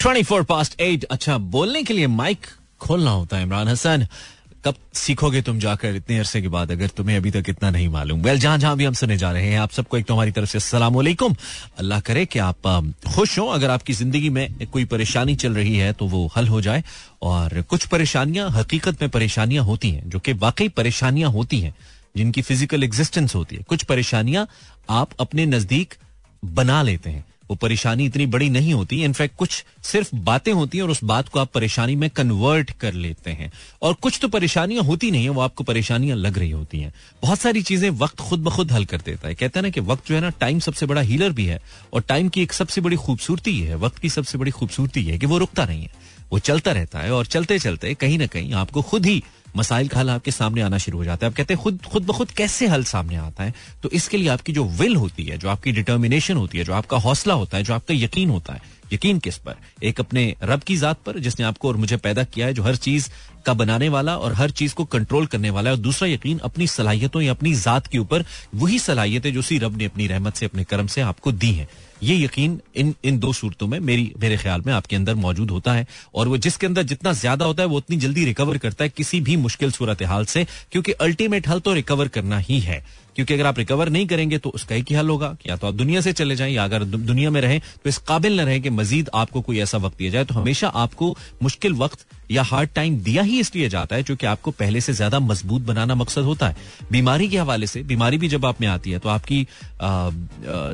Twenty four past eight अच्छा बोलने के लिए माइक खोलना होता है, इमरान हसन। कब सीखोगे तुम जाकर? इतने अरसे के बाद अगर तुम्हें अभी तक इतना नहीं मालूम। वेल जहाँ जहाँ भी हम सुने जा रहे हैं, आप सबको एक तो हमारी तरफ़ से वालेकुम अल्लाह करे कि आप खुश हो। अगर आपकी ज़िंदगी में कोई परेशानी चल रही है तो वो हल हो जाए। और कुछ परेशानियाँ, हकीकत में परेशानियाँ होती हैं, जो कि वाकई परेशानियाँ होती हैं, जिनकी फ़िज़िकल एग्जिस्टेंस होती है। कुछ परेशानियाँ आप अपने नज़दीक बना लेते हैं। वो परेशानी इतनी बड़ी नहीं होती। इनफैक्ट कुछ सिर्फ़ बातें होती हैं और उस बात को आप परेशानी में कन्वर्ट कर लेते हैं। और कुछ तो परेशानियाँ होती नहीं है, वो आपको परेशानियाँ लग रही होती हैं। बहुत सारी चीज़ें वक्त खुद ब खुद हल कर देता है। कहते हैं ना कि वक्त जो है ना टाइम सबसे बड़ा हीलर भी है और टाइम की एक सबसे बड़ी खूबसूरती है, वक्त की सबसे बड़ी खूबसूरती है कि वो रुकता नहीं है। वो चलता रहता है और चलते चलते कहीं ना कहीं आपको खुद ही मसाइल का हल आपके सामने आना शुरू हो जाता है। आप कहते हैं, खुद खुद ब खुद कैसे हल सामने आता है? तो इसके लिए आपकी जो विल होती है, जो आपकी डिटर्मिनेशन होती है, जो आपका हौसला होता है, जो आपका यकीन होता है, यकीन किस पर? एक अपने रब की जात पर, जिसने आपको और मुझे पैदा किया है, जो हर चीज़ का बनाने वाला और हर चीज़ को कंट्रोल करने वाला है, और दूसरा यकीन अपनी सलाहियतों या अपनी जात के ऊपर, वही सलाहियतें जो सी रब ने अपनी रहमत से, अपने कर्म से आपको दी हैं। ये यकीन इन इन दो सूरतों में मेरी, मेरे ख्याल में आपके अंदर मौजूद होता है। और वो जिसके अंदर जितना ज़्यादा होता है, वो उतनी जल्दी रिकवर करता है किसी भी मुश्किल सूरत हाल से, क्योंकि अल्टीमेट हल तो रिकवर करना ही है। क्योंकि अगर आप रिकवर नहीं करेंगे तो उसका एक ही हल होगा या तो आप दुनिया से चले जाएँ या अगर दुनिया में रहें तो इस काबिल न रहे कि मजीद आपको कोई ऐसा वक्त दिया जाए। तो हमेशा आपको मुश्किल वक्त या हार्ड टाइम दिया ही इसलिए जाता है जो कि आपको पहले से ज़्यादा मज़बूत बनाना मकसद होता है। बीमारी के हवाले से बीमारी भी जब आप में आती है तो आपकी आ, आ,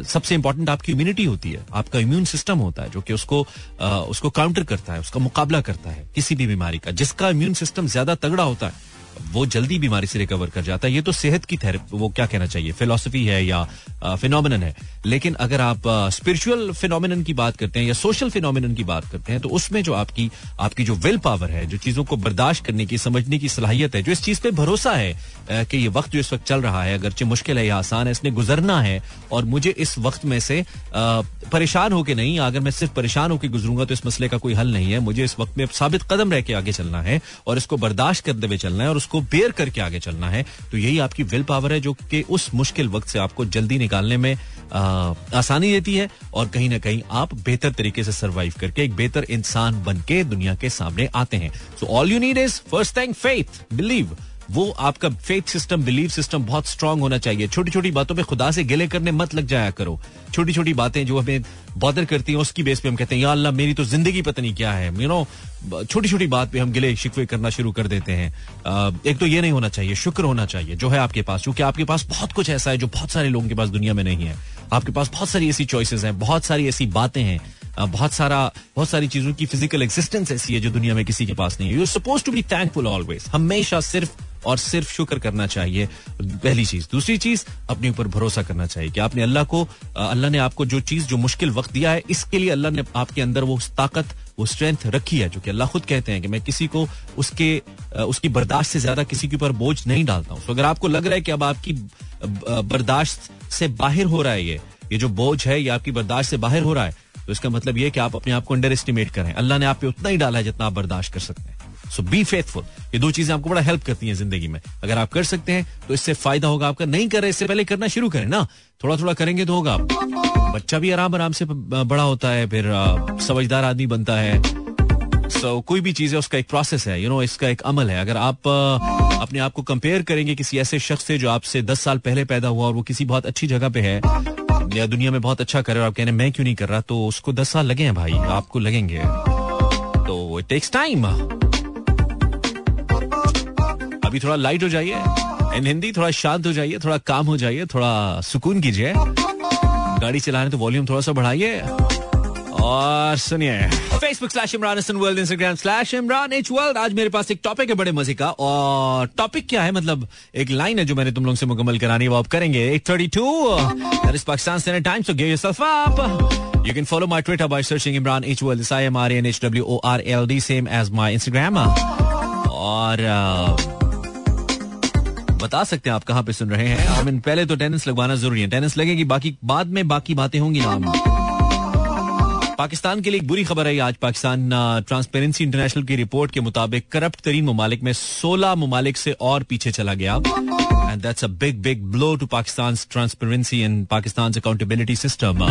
सबसे इंपॉर्टेंट आपकी इम्यूनिटी होती है। आपका इम्यून सिस्टम होता है जो कि उसको आ, उसको काउंटर करता है उसका मुकाबला करता है किसी भी बीमारी का जिसका इम्यून सिस्टम ज़्यादा तगड़ा होता है। वो जल्दी बीमारी से रिकवर कर जाता है। ये तो सेहत की थेरेपी वो क्या कहना चाहिए? फिलोसफी है या फिनोमिनन है? लेकिन अगर आप स्पिरिचुअल फिनोमिनन की बात करते हैं या सोशल फिनोमिनन की बात करते हैं तो उसमें जो आपकी आपकी जो विल पावर है, जो चीज़ों को बर्दाश्त करने की, समझने की सलाहियत है, जो इस चीज़ पे भरोसा है कि ये वक्त जो इस वक्त चल रहा है, अगरचे मुश्किल है या आसान है, इसने गुजरना है, और मुझे इस वक्त में से परेशान होकर नहीं, अगर मैं सिर्फ़ परेशान होकर गुजरूँगा तो इस मसले का कोई हल नहीं है। मुझे इस वक्त में साबित कदम रह के आगे चलना है और इसको बर्दाश्त करते हुए चलना है और उसको बेयर करके आगे चलना है। तो यही आपकी विल पावर है जो कि उस मुश्किल वक्त से आपको जल्दी निकालने में आ, आसानी देती है और कहीं ना कहीं आप बेहतर तरीके से सरवाइव करके एक बेहतर इंसान बन के दुनिया के सामने आते हैं। So all you need is first thing faith believe वो आपका फेथ सिस्टम बिलीव सिस्टम बहुत स्ट्रांग होना चाहिए। छोटी छोटी बातों पे खुदा से गिले करने मत लग जाया करो। छोटी छोटी बातें जो हमें बॉदर करती हैं, उसकी बेस पे हम कहते हैं, या अल्लाह, मेरी तो ज़िंदगी पता नहीं क्या है। यू नो छोटी छोटी बात पे हम गिले शिकवे करना शुरू कर देते हैं। एक तो ये नहीं होना चाहिए, शुक्र होना चाहिए जो है आपके पास, क्योंकि आपके पास बहुत कुछ ऐसा है जो बहुत सारे लोगों के पास दुनिया में नहीं है। आपके पास बहुत सारी ऐसी चॉइसेस हैं, बहुत सारी ऐसी बातें हैं बहुत सारा, बहुत सारी चीज़ों की फ़िज़िकल एक्सिस्टेंस ऐसी है जो दुनिया में किसी के पास नहीं है। You suppose to be thankful always हमेशा सिर्फ़ और सिर्फ़ शुक्र करना चाहिए, पहली चीज़। दूसरी चीज़, अपने ऊपर भरोसा करना चाहिए कि आपने अल्लाह को अल्लाह ने आपको जो चीज़, जो मुश्किल वक्त दिया है, इसके लिए अल्लाह ने आपके अंदर वो ताकत, वो स्ट्रेंथ रखी है, जो कि अल्लाह खुद कहते हैं कि मैं किसी को उसके उसकी बर्दाश्त से ज़्यादा किसी के ऊपर बोझ नहीं डालता हूँ। तो अगर आपको लग रहा है कि अब आपकी बर्दाश्त से बाहर हो रहा है ये ये जो बोझ है, ये आपकी बर्दाश्त से बाहर हो रहा है तो इसका मतलब ये कि आप अपने आप को अंडर एस्टिमेट करें। अल्लाह ने आप पे उतना ही डाला है जितना आप बर्दाश्त कर सकते हैं। सो बी फेथफुल ये दो चीज़ें आपको बड़ा हेल्प करती हैं ज़िंदगी में। अगर आप कर सकते हैं तो इससे फ़ायदा होगा आपका। नहीं कर रहे इससे पहले करना शुरू करें ना। थोड़ा थोड़ा करेंगे तो होगा बच्चा भी आराम आराम से बड़ा होता है फिर समझदार आदमी बनता है। सो so, कोई भी चीज़ है उसका एक प्रोसेस है। यू you नो know, इसका एक अमल है। अगर आप अपने आप को कंपेयर करेंगे किसी ऐसे शख्स से जो आपसे दस साल पहले पैदा हुआ और वो किसी बहुत अच्छी जगह पे है या दुनिया में बहुत अच्छा कर रहा आप कह रहे मैं क्यों नहीं कर रहा? तो उसको दस साल लगे हैं भाई। आपको लगेंगे। तो इट टेक्स टाइम अभी थोड़ा लाइट हो जाइए इन हिंदी थोड़ा शांत हो जाइए थोड़ा काम हो जाइए थोड़ा सुकून कीजिए। गाड़ी चलाने तो वॉल्यूम थोड़ा सा बढ़ाइए। और सुनिए। Facebook slash Imran Hasan world Instagram slash Imran H world आज मेरे पास एक टॉपिक है बड़े मज़े का और टॉपिक क्या है? मतलब एक लाइन है जो मैंने तुम लोगों से मुकम्मल करानी वो आप करेंगे। Eight thirty two Pakistan standard time so give yourself up you can follow my Twitter by searching Imran H world I M R N H W O R L D same as my Instagram और uh, बता सकते हैं आप कहाँ पे सुन रहे हैं। I mean पहले तो टेनिस लगवाना ज़रूरी है। टेनिस लगेगी, बाकी बाद में बाकी बातें होंगी ना पाकिस्तान के लिए एक बुरी खबर आई आज पाकिस्तान ट्रांसपेरेंसी इंटरनेशनल की रिपोर्ट के मुताबिक करप्ट तरीन ममालिक में 16 ममालिक से और पीछे चला गया। And that's a big big blow to Pakistan transparency and Pakistan accountability system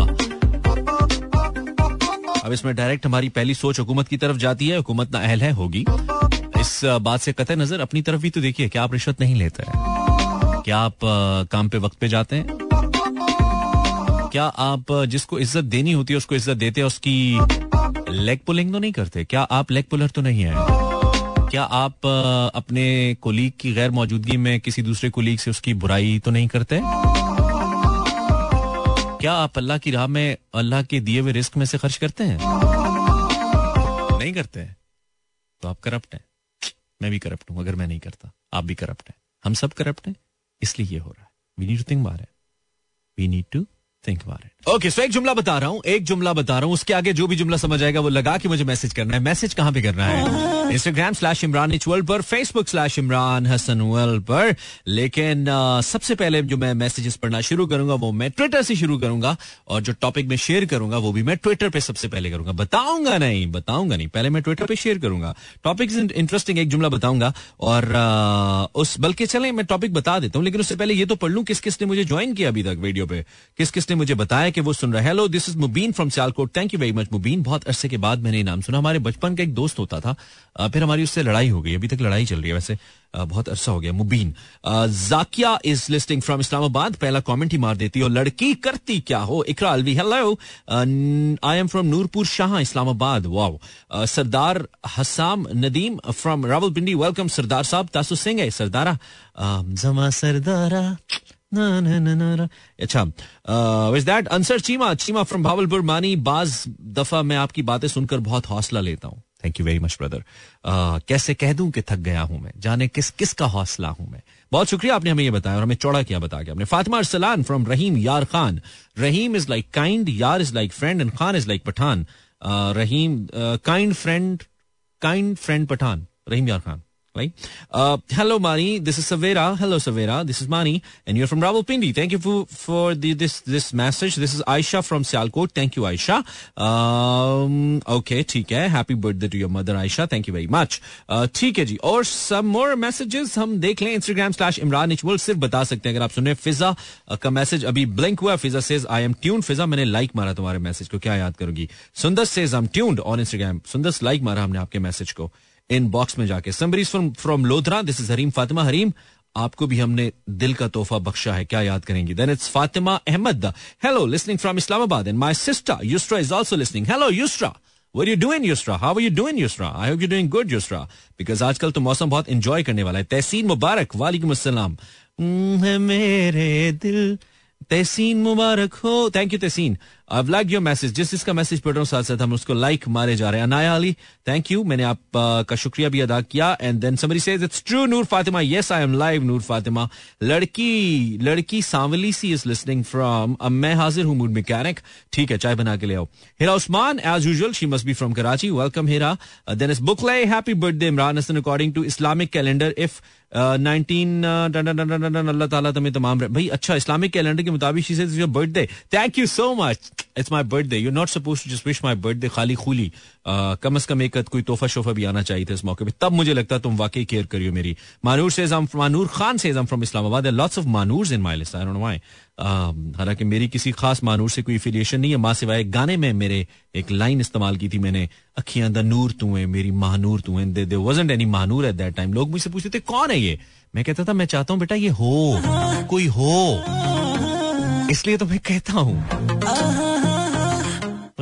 अब इसमें डायरेक्ट हमारी पहली सोच हुकूमत की तरफ़ जाती है। हुकूमत ना अहल है, होगी। इस बात से कतः नज़र अपनी तरफ़ भी तो देखिए, क्या आप रिश्वत नहीं लेते हैं? क्या आप काम पे वक्त पे जाते हैं? क्या आप जिसको इज़्ज़त देनी होती है उसको इज़्ज़त देते हैं, उसकी लेग पुलिंग तो नहीं करते? क्या आप लेग पुलर तो नहीं है? क्या आप अपने कोलीग की गैर मौजूदगी में किसी दूसरे कोलीग से उसकी बुराई तो नहीं करते? क्या आप अल्लाह की राह में, अल्लाह के दिए हुए रिस्क में से खर्च करते हैं? नहीं करते? हैं तो आप करप्ट हैं। मैं भी करप्ट हूँ, अगर मैं नहीं करता, आप भी करप्ट हैं। हम सब करप्ट हैं, इसलिए ये हो रहा है। वी नीड टू थिंक है we need to think about it okay so एक जुमला बता रहा हूँ एक जुमला बता रहा हूँ उसके आगे जो भी जुमला समझ आएगा वो लगा के मुझे मैसेज करना है। मैसेज कहाँ पे करना है? Instagram slash Imran H world पर Facebook slash Imran Hasan world पर। लेकिन uh, सबसे पहले जो मैं मैसेजेस पढ़ना शुरू करूँगा वो मैं ट्विटर से शुरू करूँगा और जो टॉपिक मैं शेयर करूँगा वो भी मैं ट्विटर पे सबसे पहले करूँगा। बताऊँगा नहीं बताऊँगा नहीं पहले मैं ट्विटर पे शेयर करूँगा। टॉपिक इंटरेस्टिंग एक जुमला बताऊँगा और uh, उस बल्कि चले मैं टॉपिक बता देता हूँ लेकिन उससे पहले ये तो पढ़ लू किस किसने मुझे ज्वाइन किया अभी तक वीडियो पे? किस किस ने मुझे बताया कि वो सुन रहे hello this is Mubeen from Sialkot thank you very much Mubeen बहुत अरसे के बाद मैंने नाम सुना। हमारे बचपन का एक दोस्त होता था। फिर हमारी उससे लड़ाई हो गई। अभी तक लड़ाई चल रही है। वैसे बहुत अरसा हो गया। Mubeen Zakia is listening from Islamabad पहला कमेंट ही मार देती है। लड़की करती क्या हो? Iqra Alvi hello I am from Noorpur Shah Islamabad wow Sardar Hasam Nadeem from Rawalpindi welcome Sardar साहब। तासु सिंह है, सरदारा। जमा सरदारा। अच्छा दैट अंसर चीमा चीमा फ्रॉम भावलपुर मानी बाज दफ़ा मैं आपकी बातें सुनकर बहुत हौसला लेता हूँ। Thank you very much brother कैसे कह दूँ कि थक गया हूँ मैं? जाने किस किस का हौसला हूँ मैं? बहुत शुक्रिया आपने हमें ये बताया और हमें चौड़ा किया बता के आपने। Fatima Arsalan from Rahim Yar Khan. Rahim is like kind यार is like friend and Khan is like Pathan. Rahim kind friend kind friend Pathan. Rahim Yar Khan. Right? Uh, hello, Mani. This is Savera. Hello, Savera. This is Mani, and you're from Rawalpindi. Thank you for for the, this this message. This is Aisha from Sialkot. Thank you, Aisha. Um, okay, ठीक है. Happy birthday to your mother, Aisha. Thank you very much. Uh, ठीक है जी. और some more messages हम देख लें Instagram slash Imran इचवल सिर्फ़ बता सकते हैं अगर आप सुने फिजा का मैसेज अभी ब्लिंक हुआ Fiza says I am tune Fiza मैंने लाइक मारा तुम्हारे मैसेज को क्या याद करूँगी Sundar I am tuned on Instagram Sundar like मारा हमने आपके मैसेज को इन बॉक्स में जाके। समबरीज from from Lodhra this is Hareem Fatima Hareem आपको भी हमने दिल का तोहफा बख्शा है क्या याद करेंगी? Then it's Fatima Ahmed hello listening from Islamabad and my sister Yusra is also listening hello Yusra What are you doing, Yusra? How are you doing, Yusra? I hope you're doing good, Yusra. Because आजकल तो मौसम बहुत enjoy करने वाला है। तहसीन मुबारक वालेकुम अस्सलाम। मेरे दिल। तहसीन मुबारक हो। Thank you Tehseen. I like your message जिस जिसका मैसेज पढ़ रहा हूँ साथ साथ हम उसको लाइक मारे जा रहे हैं। अनाया अली थैंक यू मैंने आप का शुक्रिया भी अदा किया। And then somebody says it's true Noor Fatima yes I am live Noor Fatima लड़की लड़की सांवली सी इज़ लिसनिंग फ्रॉम अब मैं हाजिर हूँ मूड मैकेनिक ठीक है, चाय बना के ले आओ। Hira Usman as usual she must be from Karachi welcome Hira then is book ले happy birthday Imran Hasan according to Islamic calendar if अल्लाह ताला तुम्हें तमाम भाई अच्छा इस्लामिक कैलेंडर के मुताबिक she says your birthday thank you so much it's my birthday you not suppose to just wish my birthday खाली खुली कम अज कम एक कोई तोहफा शोफा भी आना चाहिए था इस मौके पे तब मुझे लगता तुम वाकई केयर करियो मेरी मानूर से मानूर खान से from Islamabad lots of Manoor in my list I हालाँकि मेरी किसी खास मानूर से कोई एफिलिएशन नहीं है माँ सिवाय गाने में मेरे एक लाइन इस्तेमाल की थी मैंने अखियाँ द नूर तू है मेरी महानूर तू है there wasn't any Mahnoor at that time लोग मुझसे पूछते थे कौन है ये मैं कहता था मैं चाहता हूँ बेटा ये हो कोई हो इसलिए तो मैं कहता हूँ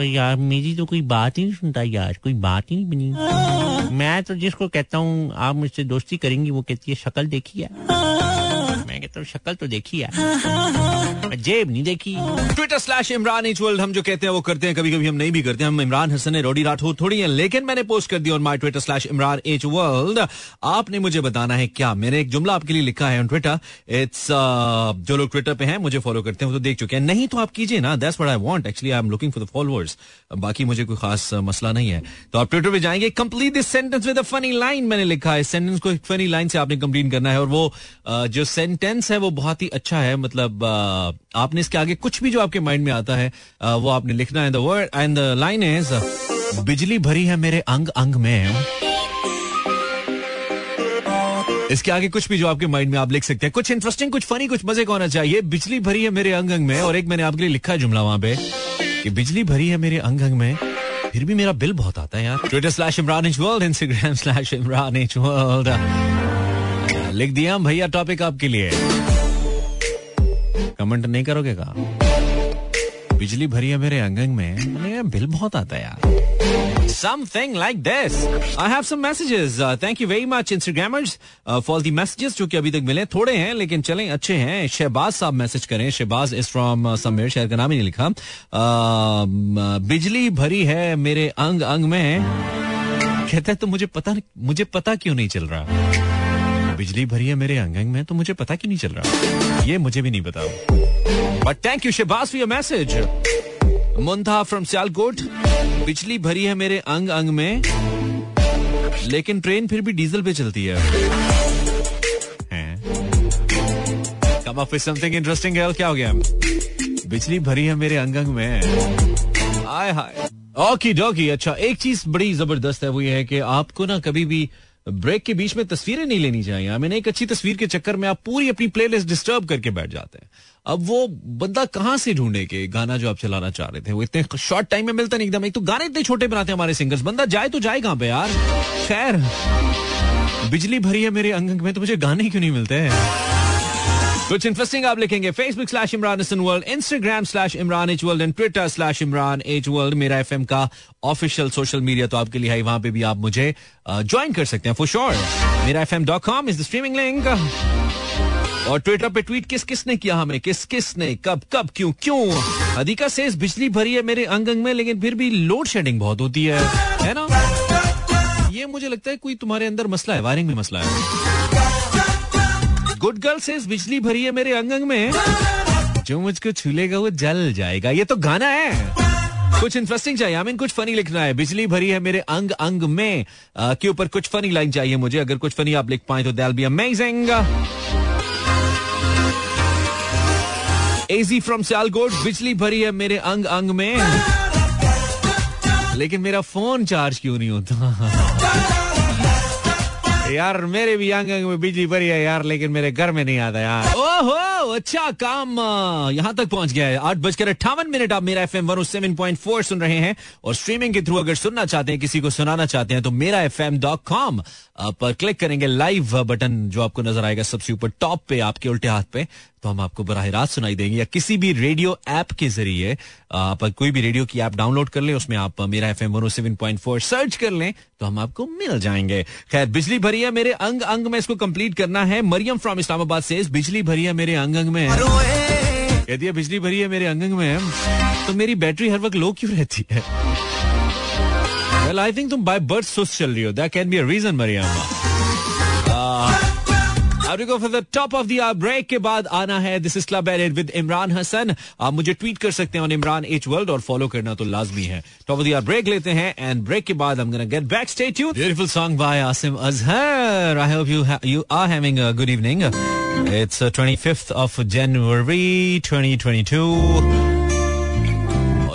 पर यार, मेरी तो कोई बात ही नहीं सुनता यार, कोई बात ही नहीं बनी। मैं तो जिसको कहता हूँ, आप मुझसे दोस्ती करेंगी, वो कहती है, शक्ल देखी है। कहता हूँ शक्ल तो देखी है जेब नहीं देखी। ट्विटर स्लैश इमरान हम जो कहते हैं, वो करते हैं कभी कभी हम नहीं भी करते हम इमरान हसन है रोडी राठौर थोड़ी है, लेकिन मैंने पोस्ट कर दिया on my Twitter slash Imran H world आपने मुझे बताना है क्या? मैंने एक जुमला आपके लिए लिखा है ऑन ट्विटर इट्स जो लोग ट्विटर पे हैं, मुझे फॉलो करते हैं, वो तो देख चुके हैं। नहीं तो आप कीजिए ना that's what I want actually I am looking for the followers बाकी मुझे कोई खास मसला नहीं है। तो आप ट्विटर पे जाएँगे complete this sentence with a funny line मैंने लिखा है। सेंटेंस को फनी लाइन से आपने कंप्लीट करना है, और वो जो सेंटेंस है, वो बहुत ही अच्छा है। मतलब आपने इसके आगे कुछ भी जो आपके माइंड में आता है वो आपने लिखना है। The word and the line is बिजली भरी है मेरे अंग अंग में। इसके आगे कुछ भी जो आपके माइंड में आप लिख सकते हैं। कुछ इंटरेस्टिंग कुछ फनी कुछ मज़े का होना चाहिए? बिजली भरी है मेरे अंग अंग में। और एक मैंने आपके लिए लिखा है जुमला वहाँ पे, कि बिजली भरी है मेरे अंग अंग में। फिर भी मेरा बिल बहुत आता है यार। Twitter slash Imran H world Instagram slash Imran H world लिख दिया भैया टॉपिक आपके लिए। कमेंट नहीं करोगे का? बिजली भरी है मेरे अंग में। बिल बहुत आता है यार। Something like this I have some messages thank you very much Instagrammers for the messages जो कि अभी तक मिले। थोड़े हैं लेकिन चलें अच्छे हैं। शहबाज साहब मैसेज करें। शहबाज इज़ फ्रॉम समेर शहर का नाम ही नहीं लिखा। Uh, बिजली भरी है मेरे अंग अंग में। कहता है तो मुझे पता मुझे पता क्यों नहीं चल रहा? बिजली भरी है मेरे अंग में तो मुझे पता क्यों नहीं चल रहा? ये मुझे भी नहीं पता। But thank you for message Muntha from Sialkot, बिजली भरी है मेरे अंग अंग में, लेकिन ट्रेन फिर भी डीजल पे चलती है। Come up with something interesting है क्या हो गया? बिजली भरी है मेरे अंग अंग में। आय हाय। ओकी डोकी अच्छा एक चीज़ बड़ी ज़बरदस्त है, वो ये है कि आपको ना कभी भी ब्रेक के बीच में तस्वीरें नहीं लेनी चाहिए। आई मीन एक अच्छी तस्वीर के चक्कर में आप पूरी अपनी प्लेलिस्ट डिस्टर्ब करके बैठ जाते हैं। अब वो बंदा कहाँ से ढूंढे के गाना जो आप चलाना चाह रहे थे? वो इतने शॉर्ट टाइम में मिलता नहीं, एकदम। एक तो गाने इतने छोटे बनाते हैं हमारे सिंगर्स बंदा जाए तो जाए कहाँ पे यार? खैर, बिजली भरी है मेरे अंग में तो मुझे गाने क्यों नहीं मिलते? हैं कुछ इंटरेस्टिंग आप लिखेंगे। Facebook slash Imran Hasan world Instagram slash Imran H world and Twitter slash Imran H world मेरा एफ़ का ऑफिशियल सोशल मीडिया तो आपके लिए है, वहाँ पे भी आप मुझे ज्वाइन कर सकते हैं फॉर श्योर मेरा F M dot com is the streaming link और ट्विटर पे ट्वीट किस किस ने किया हमें? किस किस ने कब कब, क्यों क्यों? अधिका से बिजली भरी है मेरे अंग अंग में, लेकिन फिर भी लोड शेडिंग बहुत होती है। है ना? ये मुझे लगता है कोई तुम्हारे अंदर मसला है वायरिंग में मसला है। गुड गर्ल से बिजली भरी है मेरे अंग अंग में। जो मुझको छूलेगा वो जल जाएगा। ये तो गाना है। कुछ इंटरेस्टिंग चाहिए। आई मीन कुछ फनी लिखना है। बिजली भरी है मेरे अंग अंग में। के ऊपर कुछ फनी लाइन चाहिए मुझे। अगर कुछ फनी आप लिख पाए तो दैल be amazing AG from Sialkot बिजली भरी है मेरे अंग अंग में। लेकिन मेरा फ़ोन चार्ज क्यों नहीं होता? यार, मेरे भी अंग में बिजली भरी है यार, लेकिन मेरे घर में नहीं आता यार। ओहो! अच्छा काम यहाँ तक पहुँच गया है। आठ बजकर अट्ठावन मिनट आप मेरा F M one seven point four सुन रहे हैं और स्ट्रीमिंग के थ्रू अगर सुनना चाहते हैं, किसी को सुनाना चाहते हैं तो मेरा एफ़ एम डॉट कॉम पर क्लिक करेंगे लाइव बटन जो आपको नज़र आएगा सबसे ऊपर टॉप पे, आपके उल्टे हाथ पे तो हम आपको बराह रास्त सुनाई देंगे। या किसी भी रेडियो ऐप के ज़रिए आप कोई भी रेडियो की ऐप डाउनलोड कर ले, उसमें आप मेरा F M seven point four search कर लें तो हम आपको मिल जाएँगे। खैर, बिजली भरी है मेरे अंग अंग में इसको कंप्लीट करना है। मरियम फ्रॉम इस्लामाबाद से बिजली भरी है मेरे अंग अंग में कहती है बिजली भरी है मेरे अंग अंग में तो मेरी बैटरी हर वक्त लो क्यों रहती है? वेल आई थिंक तुम बाय बर्थ सुस्त चल रही हो। That can be a reason Mariam go for top of the break के बाद आना है this is club added with Imran Hasan आप मुझे ट्वीट कर सकते हैं इमरान एच वर्ल्ड और फॉलो करना तो लाजमी है। टॉप ऑफ़ द ब्रेक लेते हैं एंड ब्रेक के बाद tuned. Beautiful song by Asim Azhar. I hope you ha- you are having a good evening. It's uh, 25th of January 2022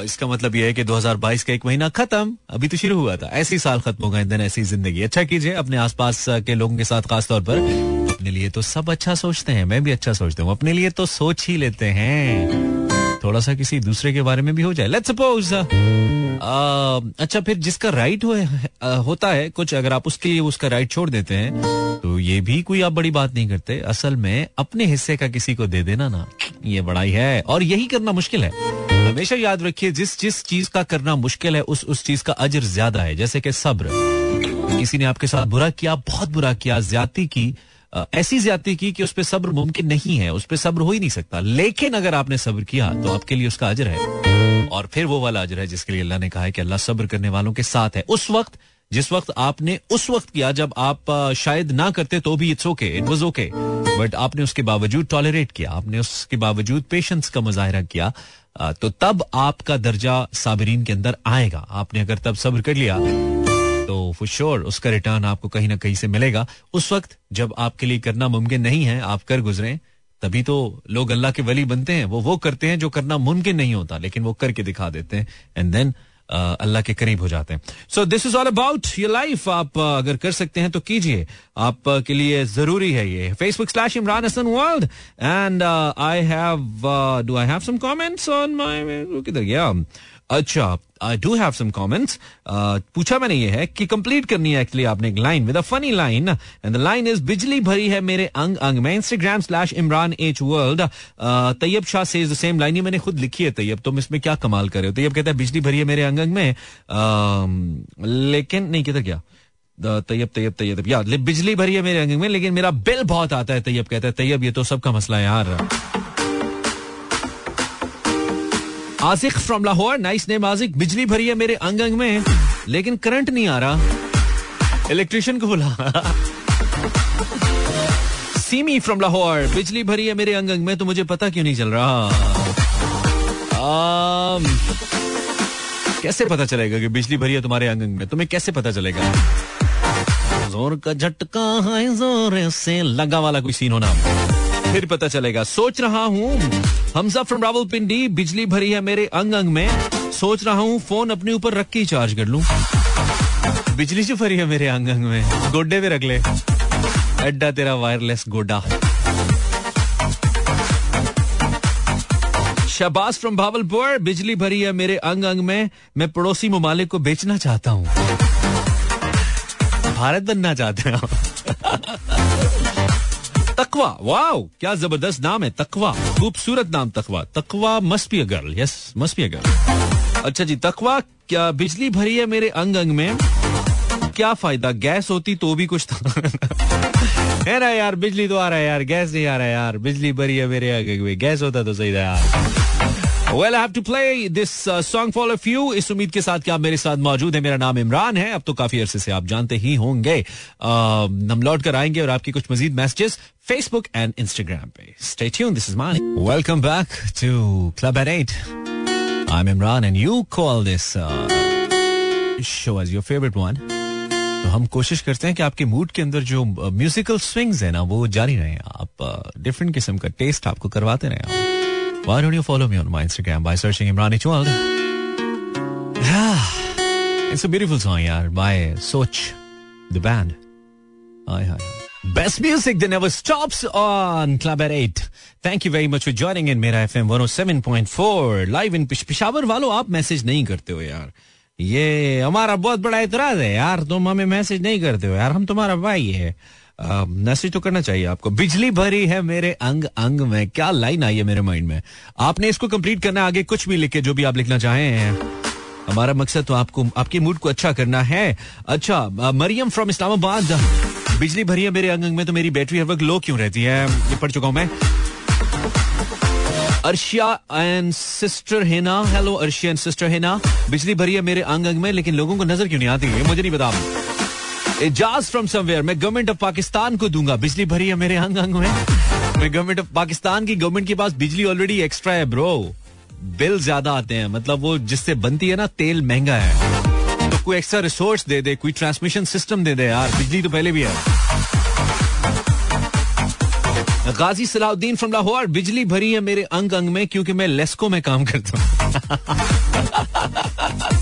इसका मतलब यह है कि 2022 का एक महीना खत्म। अभी तो शुरू हुआ था। ऐसी साल खत्म होगा दिन ऐसी ज़िंदगी। अच्छा कीजिए अपने आसपास के लोगों के साथ खासतौर पर। अपने लिए तो सब अच्छा सोचते हैं मैं भी अच्छा सोचता हूँ। अपने लिए तो सोच ही लेते हैं। थोड़ा सा किसी दूसरे के बारे में भी हो जाए। लेट्स सपोज़ अच्छा फिर जिसका राइट हो, होता है कुछ अगर आप उसके लिए उसका राइट छोड़ देते हैं तो ये भी कोई आप बड़ी बात नहीं करते। असल में अपने हिस्से का किसी को दे देना ना ये बड़ाई है और यही करना मुश्किल है। हमेशा याद रखिए जिस जिस चीज़ का करना मुश्किल है उस उस चीज़ का अजर ज़्यादा है। जैसे कि सब्र। किसी ने आपके साथ बुरा किया बहुत बुरा किया ज़्यादा की ऐसी ज़्यादा की कि उस पर सब्र मुमकिन नहीं है, उस पर सब्र हो ही नहीं सकता। लेकिन अगर आपने सब्र किया तो आपके लिए उसका अजर है। और फिर वो वाला अजर है जिसके लिए अल्लाह ने कहा है कि अल्लाह सब्र करने वालों के साथ है। उस वक्त, जिस वक्त आपने उस वक्त किया, जब आप शायद ना करते तो भी it's okay it was okay but आपने उसके बावजूद टॉलरेट किया, आपने उसके बावजूद पेशेंस का मुजाहरा किया तो तब आपका दर्जा साबरीन के अंदर आएगा। आपने अगर तब सब्र कर लिया तो फॉर श्योर उसका रिटर्न आपको कहीं ना कहीं से मिलेगा। उस वक्त जब आपके लिए करना मुमकिन नहीं है, आप कर गुजरे, तभी तो लोग अल्लाह के वली बनते हैं। वो वो करते हैं जो करना मुमकिन नहीं होता, लेकिन वो करके दिखा देते हैं एंड देन अल्लाह के करीब हो जाते हैं। So this is all about your life आप अगर कर सकते हैं तो कीजिए। आप के लिए ज़रूरी है ये। Facebook slash Imran Hasan world and I have do I have some comments on my किधर गया? अच्छा I do have some comments पूछा मैंने ये है कि कंप्लीट करनी है एक्चुअली आपने एक line with a funny line and the line is बिजली भरी है मेरे अंग अंग में. Instagram slash Imran H world Tayyab Shah से द सेम लाइन ये मैंने खुद लिखी है तैयब। तुम इसमें क्या कमाल कर रहे हो? तैयब कहता है बिजली भरी है मेरे अंग अंग में. Uh, लेकिन नहीं कहता क्या तैयब तैयब तैयब यार बिजली भरी है मेरे अंग में लेकिन मेरा बिल बहुत आता है तैयब कहता है तैयब ये तो सबका मसला है यार. आसिक फ्रॉम लाहौर नाइस नेम आसिक बिजली भरी है मेरे अंग अंग में लेकिन करंट नहीं आ रहा इलेक्ट्रिशियन को बुला सीमी फ्रॉम लाहौर बिजली भरी है मेरे अंग अंग में तो मुझे पता क्यों नहीं चल रहा um, कैसे पता चलेगा कि बिजली भरी है तुम्हारे अंग अंग में तुम्हें कैसे पता चलेगा ज़ोर का झटका है ज़ोर से लगा वाला कोई सीन होना फिर पता चलेगा। सोच रहा हूँ, हमजा फ्रॉम रावल पिंडी बिजली भरी है मेरे अंग अंग में। सोच रहा हूँ फ़ोन अपने ऊपर रख के चार्ज कर लूँ। बिजली जो भरी है मेरे अंग अंग में, गोड्डे पे रख ले। अड्डा तेरा वायरलेस गोडा शबाज फ्रॉम भावलपुर, बिजली भरी है मेरे अंग अंग में। मैं पड़ोसी ममालिक को बेचना चाहता हूँ। भारत बनना चाहते हैं तकवा। वाओ, क्या ज़बरदस्त नाम है, तकवा। खूबसूरत नाम Taqwa. Taqwa must be a girl yes must be a girl अच्छा जी, तकवा, क्या बिजली भरी है मेरे अंग अंग में? क्या फ़ायदा, गैस होती तो भी कुछ था। है ना यार, बिजली तो आ रहा है यार, गैस नहीं आ रहा है यार, बिजली भरी है मेरे में, गैस होता तो सही था यार। Well have to play this song for of you इस उम्मीद के साथ कि आप मेरे साथ मौजूद हैं। मेरा नाम इमरान है। अब तो काफ़ी अरसे से आप जानते ही होंगे। हम लौट कर आएँगे और आपकी कुछ मजीद मैसेजेस फेसबुक एंड इंस्टाग्राम पे। Stay tune this is Mani welcome back to club eight eight I am Imran and you call this show as your favourite one तो हम कोशिश करते हैं कि आपके मूड के अंदर जो म्यूजिकल स्विंग्स है ना वो जारी रहे। आप डिफरेंट uh, किस्म का टेस्ट आपको करवाते रहे। Why don't you follow me on my Instagram by searching Imran Ichwal? it's a beautiful song, yaar, by Soch, the band. Hi, hi. Best music that never stops on Club at 8. Thank you very much for joining in मेरा FM 107.4 live in Peshawar वालों आप message नहीं करते हो यार ये हमारा बहुत बड़ा इतराज है यार तुम हमें मैसेज नहीं करते हो यार हम तुम्हारा भाई है मैसेज तो करना चाहिए आपको। बिजली भरी है मेरे अंग अंग में। क्या लाइन आई है मेरे माइंड में? आपने इसको कंप्लीट करना, आगे कुछ भी लिखे जो भी आप लिखना चाहें। हमारा मकसद तो आपको, आपके मूड को अच्छा करना है। अच्छा मरियम फ्रॉम इस्लामाबाद। बिजली भरी है मेरे अंग अंग में तो मेरी बैटरी हर वक्त लो क्यों रहती है? ये पढ़ चुका हूँ मैं। Arshia and sister Hena. Hello Arshia and sister Hena. बिजली भरी है मेरे अंग अंग में, लेकिन लोगों को नज़र क्यों नहीं आती? है मुझे नहीं पता। एजाज फ्रॉम समवेयर मैं गवर्नमेंट ऑफ़ पाकिस्तान को दूँगा। बिजली भरी है मेरे अंग अंग में। मैं गवर्नमेंट ऑफ़ पाकिस्तान की गवर्नमेंट के पास बिजली ऑलरेडी एक्स्ट्रा है ब्रो बिल ज़्यादा आते हैं। मतलब वो जिससे बनती है ना, तेल महँगा है। तो कोई एक्स्ट्रा रिसोर्स दे दे, कोई ट्रांसमिशन सिस्टम दे दे यार। बिजली तो पहले भी है। गाजी सलाउद्दीन फ्रॉम लाहौर, बिजली भरी है मेरे अंग अंग में, क्योंकि मैं लेस्को में काम करता हूँ।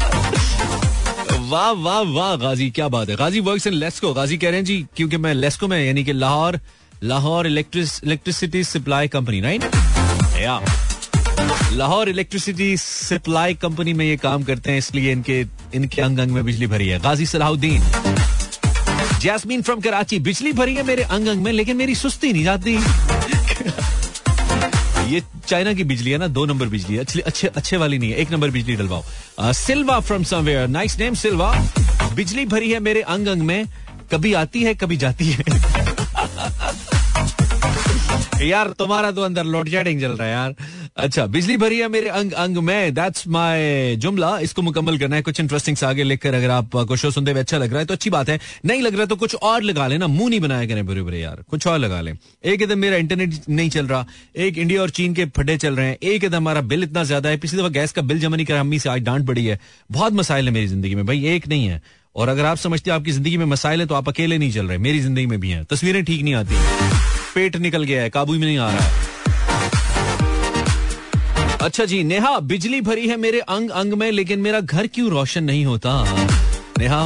वाह वाह वाह, गाजी, क्या बात है। गाजी वर्क्स इन लेस्को गाजी कह रहे हैं, जी, क्योंकि मैं लेस्को में, यानी कि Lahore Lahore electricity supply company right या लाहौर इलेक्ट्रिसिटी सप्लाई कंपनी में ये काम करते हैं, इसलिए इनके इनके अंग अंग में बिजली भरी है। गाजी सलाहुद्दीन। जैसमीन फ्रॉम कराची बिजली भरी है मेरे अंग अंग में, लेकिन मेरी सुस्ती नहीं जाती। ये चाइना की बिजली है ना, दो नंबर बिजली है। अच्छे अच्छे वाली नहीं है। एक नंबर बिजली डलवाओ। Silva from somewhere nice name Silva. बिजली भरी है मेरे अंग अंग में। कभी आती है, कभी जाती है। यार, तुम्हारा तो अंदर लोड शेडिंग चल रहा है यार। अच्छा बिजली भरी है मेरे अंग अंग में। दैट्स माय जुमला। इसको मुकम्मल करना है। कुछ इंटरेस्टिंग से आगे लिखकर अगर आपको शो सुनते हुए अच्छा लग रहा है तो अच्छी बात है। नहीं लग रहा तो कुछ और लगा लेना। मुँह नहीं बनाया करें बुरे बुरे यार। कुछ और लगा लें। एक एकदम मेरा इंटरनेट नहीं चल रहा। एक इंडिया और चीन के फटे चल रहे हैं। एक एकदम हमारा बिल इतना ज़्यादा है। पिछली दफ़ा गैस का बिल जमा नहीं करा। अम्मी से आज डांट पड़ी है। बहुत मसाइल है मेरी ज़िंदगी में। भाई, एक नहीं है। और अगर आप समझते हैं आपकी ज़िंदगी में मसाइल है तो आप अकेले नहीं चल रहे। मेरी ज़िंदगी में भी हैं। तस्वीरें ठीक नहीं आती। पेट निकल गया है। काबू में नहीं आ रहा है। अच्छा जी, नेहा, बिजली भरी है मेरे अंग अंग में, लेकिन मेरा घर क्यों रोशन नहीं होता? नेहा?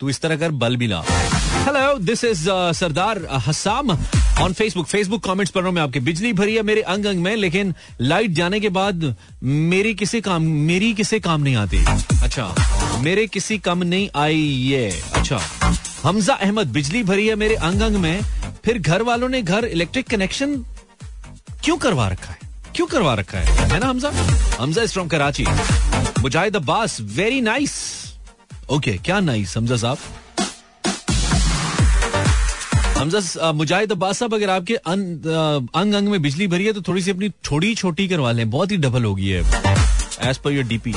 तू इस तरह कर बल भी ला hello this is Sardar Hasam on Facebook Facebook comments पढ़ रहा हूँ मैं आपके। बिजली भरी है मेरे अंग अंग में, लेकिन लाइट जाने के बाद मेरी किसी काम, मेरी किसी काम नहीं आती। अच्छा मेरे किसी काम नहीं आई ये। अच्छा हमजा अहमद, बिजली भरी है मेरे अंग अंग में, फिर घर वालों ने घर इलेक्ट्रिक कनेक्शन क्यों करवा रखा है? क्यों करवा रखा है? है ना, Hamza? Hamza is from Karachi Mujahid Abbas very nice okay क्या नाइस हमजा साहब? हमजा मुजाहिद अब्बास साहब, अगर आपके अंग अंग में बिजली भरी है तो थोड़ी सी अपनी थोड़ी छोटी करवा लें। बहुत ही डबल होगी है। As per your DP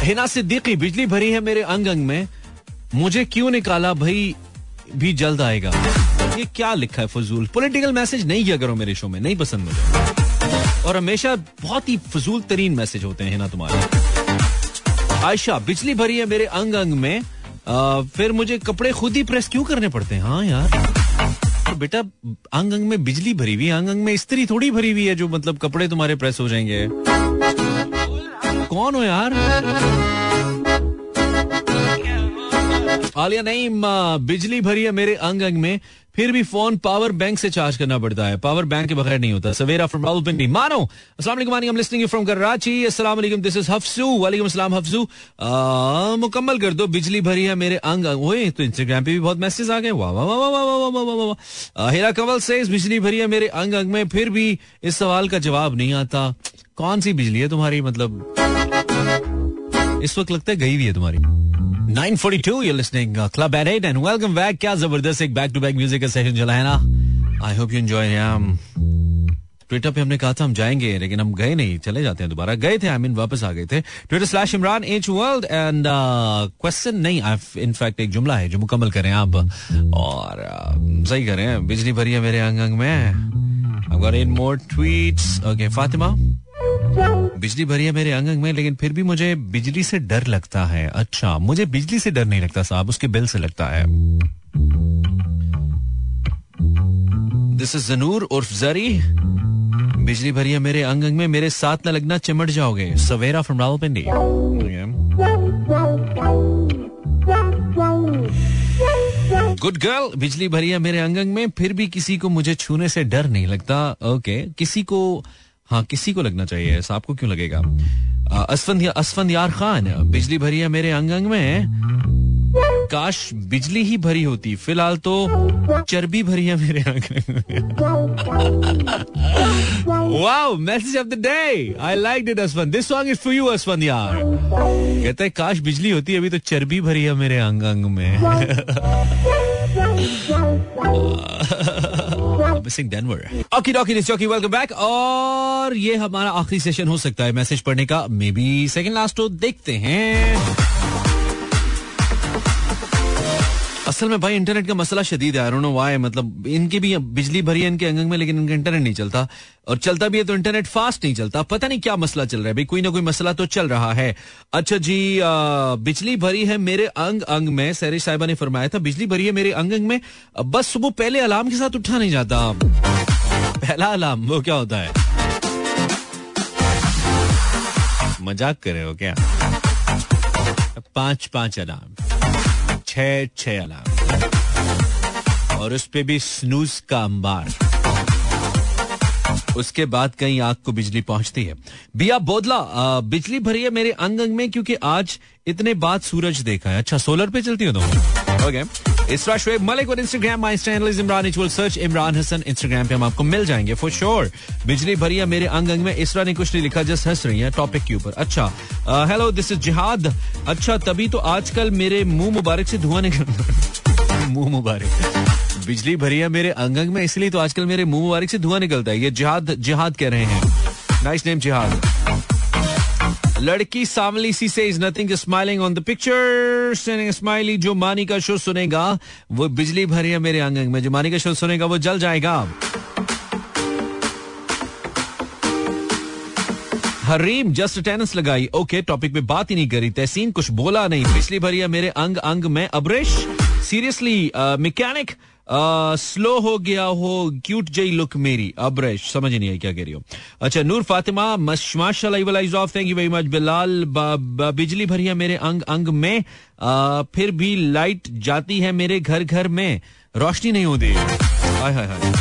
Hina Siddiqui, बिजली भरी है मेरे अंग अंग में। मुझे क्यों निकाला? भाई, भी जल्द आएगा। ये क्या लिखा है फजूल? पॉलिटिकल मैसेज नहीं किया करो मेरे शो में नहीं पसंद मुझे। और हमेशा बहुत ही फजूल तरीन मैसेज होते हैं ना तुम्हारे। आयशा बिजली भरी है मेरे अंग अंग में। आ, फिर मुझे कपड़े खुद ही प्रेस क्यों करने पड़ते हैं? हाँ यार। बेटा अंग अंग में बिजली भरी हुई अंग अंग में स्त्री थोड़ी भरी हुई है जो मतलब कपड़े तुम्हारे प्रेस हो जाएँगे। कौन हो यार? आलिया नहीं बिजली भरी है मेरे अंग अंग में। फिर भी फ़ोन पावर बैंक से चार्ज करना पड़ता है। पावर बैंक के बगैर नहीं होता। सवेरा फ्रॉम रावलपिंडी मानो, अस्सलाम वालेकुम I am listening from Karachi. अस्सलाम वालेकुम दिस इज़ हफ्सू। वालेकुम अस्सलाम, हफ्सू। मुकम्मल कर दो। बिजली भरी है मेरे अंग। अंग ओए तो इंस्टाग्राम पे भी बहुत मैसेज आ गए। वाह वाह वाह वाह वाह वाह वाह वाह। हेरा कंवल से बिजली भरी है मेरे अंग अंग में। फिर भी इस सवाल का जवाब नहीं आता। कौन सी बिजली है तुम्हारी? मतलब इस वक्त लगता है गई हुई है तुम्हारी। 942 you're listening uh, Club at 8 and welcome back. क्या ज़बरदस्त एक बैक टू बैक म्यूज़िक का सेशन चला है ना? I hope you enjoy Twitter पे हमने कहा था हम जाएँगे लेकिन हम गए नहीं चले जाते हैं दोबारा। गए थे आई मीन वापस आ गए थे। Twitter slash Imran H world and question नहीं इनफैक्ट एक जुमला है जो मुकम्मल करें आप। और uh, सही करें बिजली भरी है मेरे अंग अंग में। I've got eight more tweets. Okay, Fatima बिजली भरी है मेरे अंग अंग में, लेकिन फिर भी मुझे बिजली से डर लगता है। अच्छा मुझे बिजली से डर नहीं लगता साहब, उसके बिल से लगता है। दिस इज़ जनूर उर्फ़ जरी। बिजली भरी है मेरे अंग अंग में, मेरे साथ न लगना, चिमट जाओगे। Savera from Rawalpindi. Good girl बिजली भरी है मेरे अंग अंग में, फिर भी किसी को मुझे छूने से डर नहीं लगता। Okay okay. किसी को हाँ किसी को लगना चाहिए, ऐसा आपको क्यों लगेगा? असफंद असफंद यार खान, बिजली भरी है मेरे अंग अंग में। काश बिजली ही भरी होती, फ़िलहाल तो चर्बी भरी है मेरे अंग wow message of the day I like it Asfand this song is for you Asfand यार कहते हैं, काश बिजली होती, अभी तो चर्बी भरी है मेरे अंग अंग में. Missing Denver okay dokey welcome back और ये हमारा आखिरी सेशन हो सकता है मैसेज पढ़ने का। मे बी सेकेंड लास्ट तो देखते हैं। असल में भाई इंटरनेट का मसला शदीद है नो वाई मतलब इनकी भी बिजली भरी है इनके अंग में लेकिन इनका इंटरनेट नहीं चलता। और चलता भी है तो इंटरनेट फास्ट नहीं चलता। पता नहीं क्या मसला चल रहा है भाई कोई ना कोई मसला तो चल रहा है। अच्छा जी आ, बिजली भरी है मेरे अंग अंग में सैरिश साहिबा ने फरमाया था बिजली भरी है मेरे अंग अंग में बस सुबह पहले अलार्म के साथ उठा नहीं जाता। पहला अलार्म वो क्या होता है? मज़ाक कर हो क्या? पाँच पाँच अलार्म छह अलार्म और उस पे भी स्नूज का अंबार। उसके बाद कहीं आग को बिजली पहुँचती है। बिया बोदला बिजली भरी है मेरे अंग अंग में क्योंकि आज इतने बाद सूरज देखा है। अच्छा सोलर पे चलती हो तुम? ओके इसरा शुएब मलिक और Instagram my channel is Imran will search Imran Hasan Instagram पे हम आपको मिल जाएँगे फॉर श्योर बिजली भरी है मेरे अंग अंग में इसरा ने कुछ नहीं लिखा जस्ट हंस रही है टॉपिक के ऊपर। अच्छा हेलो दिस इज़ जिहाद अच्छा तभी तो आजकल मेरे मुँह मुबारक से धुआँ निकल मुँह मुबारक। बिजली भरी है मेरे अंग अंग में, इसलिए तो आजकल मेरे मुँह मुबारक से धुआँ निकलता है। ये जिहाद जिहाद कह रहे हैं। नाइस नेम जिहाद लड़की सामली सी से is nothing smiling on the picture smiley जो मानी का शो सुनेगा, वो बिजली भरी है मेरे अंग में। जो मानी का शो सुनेगा, वो जल जाएगा। हरीम जस्ट टेनिस लगाई। ओके टॉपिक पे बात ही नहीं करी। तहसीन कुछ बोला नहीं। बिजली भरी है मेरे अंग अंग में अब्रेश सीरियसली मैकेनिक स्लो हो गया हो क्यूट जई लुक मेरी। अब्रेश समझ नहीं आई क्या कह रही हो। अच्छा नूर फातिमा माशाल्लाह thank you very much Bilal. बिजली भरी है मेरे अंग अंग में। फिर भी लाइट जाती है मेरे घर घर में। रोशनी नहीं होती। हाय हाय हाय।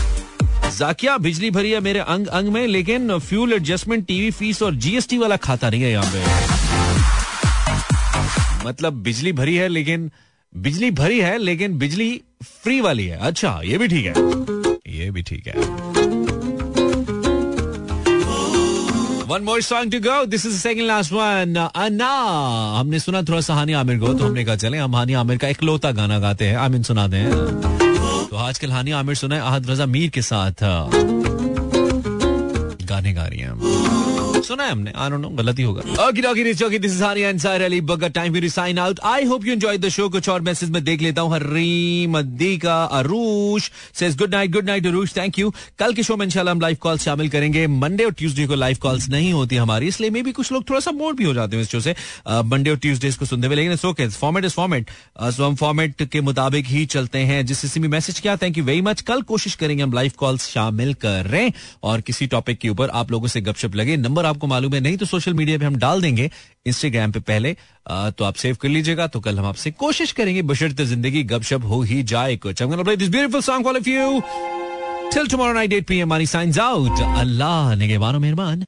जाकिया, बिजली भरी है मेरे अंग अंग में, लेकिन फ्यूल एडजस्टमेंट टीवी फ़ीस और जीएसटी वाला खाता नहीं है यहाँ पे। मतलब बिजली भरी है, लेकिन बिजली भरी है, लेकिन बिजली फ्री वाली है। अच्छा ये भी ठीक है। ये भी ठीक है। One more song to go this is second last one अन्ना हमने सुना थोड़ा सा हानी आमिर को तो हमने कहा चले, हम हानी आमिर का इकलौता गाना गाते हैं। आमिन सुनाते हैं तो आजकल हानी आमिर सुना है रजा मीर के साथ। गाने गा रही हैं। सुना है हमने? आई डोंट नो गलती होगा। Okay dokey this okay this is Hani Ansar Ali बगर time to sign out I hope you enjoy the show कुछ और मैसेज में देख लेता हूँ। हरीम का Aroosh says good night good night Aroosh thank you कल के शो में इंशाल्लाह हम लाइव कॉल्स शामिल करेंगे। मंडे और ट्यूसडे को लाइव कॉल्स नहीं होती हमारी, इसलिए मे भी कुछ लोग थोड़ा सा मोड भी हो जाते हैं इस शो से। मंडे और ट्यूसडे को सुनते हुए, लेकिन okay format is format so हम फॉर्मेट के मुताबिक ही चलते हैं। जिस किसी भी मैसेज किया थैंक यू वेरी मच कल कोशिश करेंगे हम लाइव कॉल्स शामिल कर। रहे हैं और किसी टॉपिक के ऊपर आप लोगों से गपशप लगे। नंबर आपको मालूम है नहीं तो सोशल मीडिया पे हम डाल देंगे इंस्टाग्राम पे पहले आ, तो आप सेव कर लीजिएगा तो कल हम आपसे कोशिश करेंगे बशर्त ज़िंदगी गपशप हो ही जाए कुछ I'm gonna play this beautiful song for all of you. Till tomorrow night 8 p.m. Money signs out. Allah ने के मेहरबान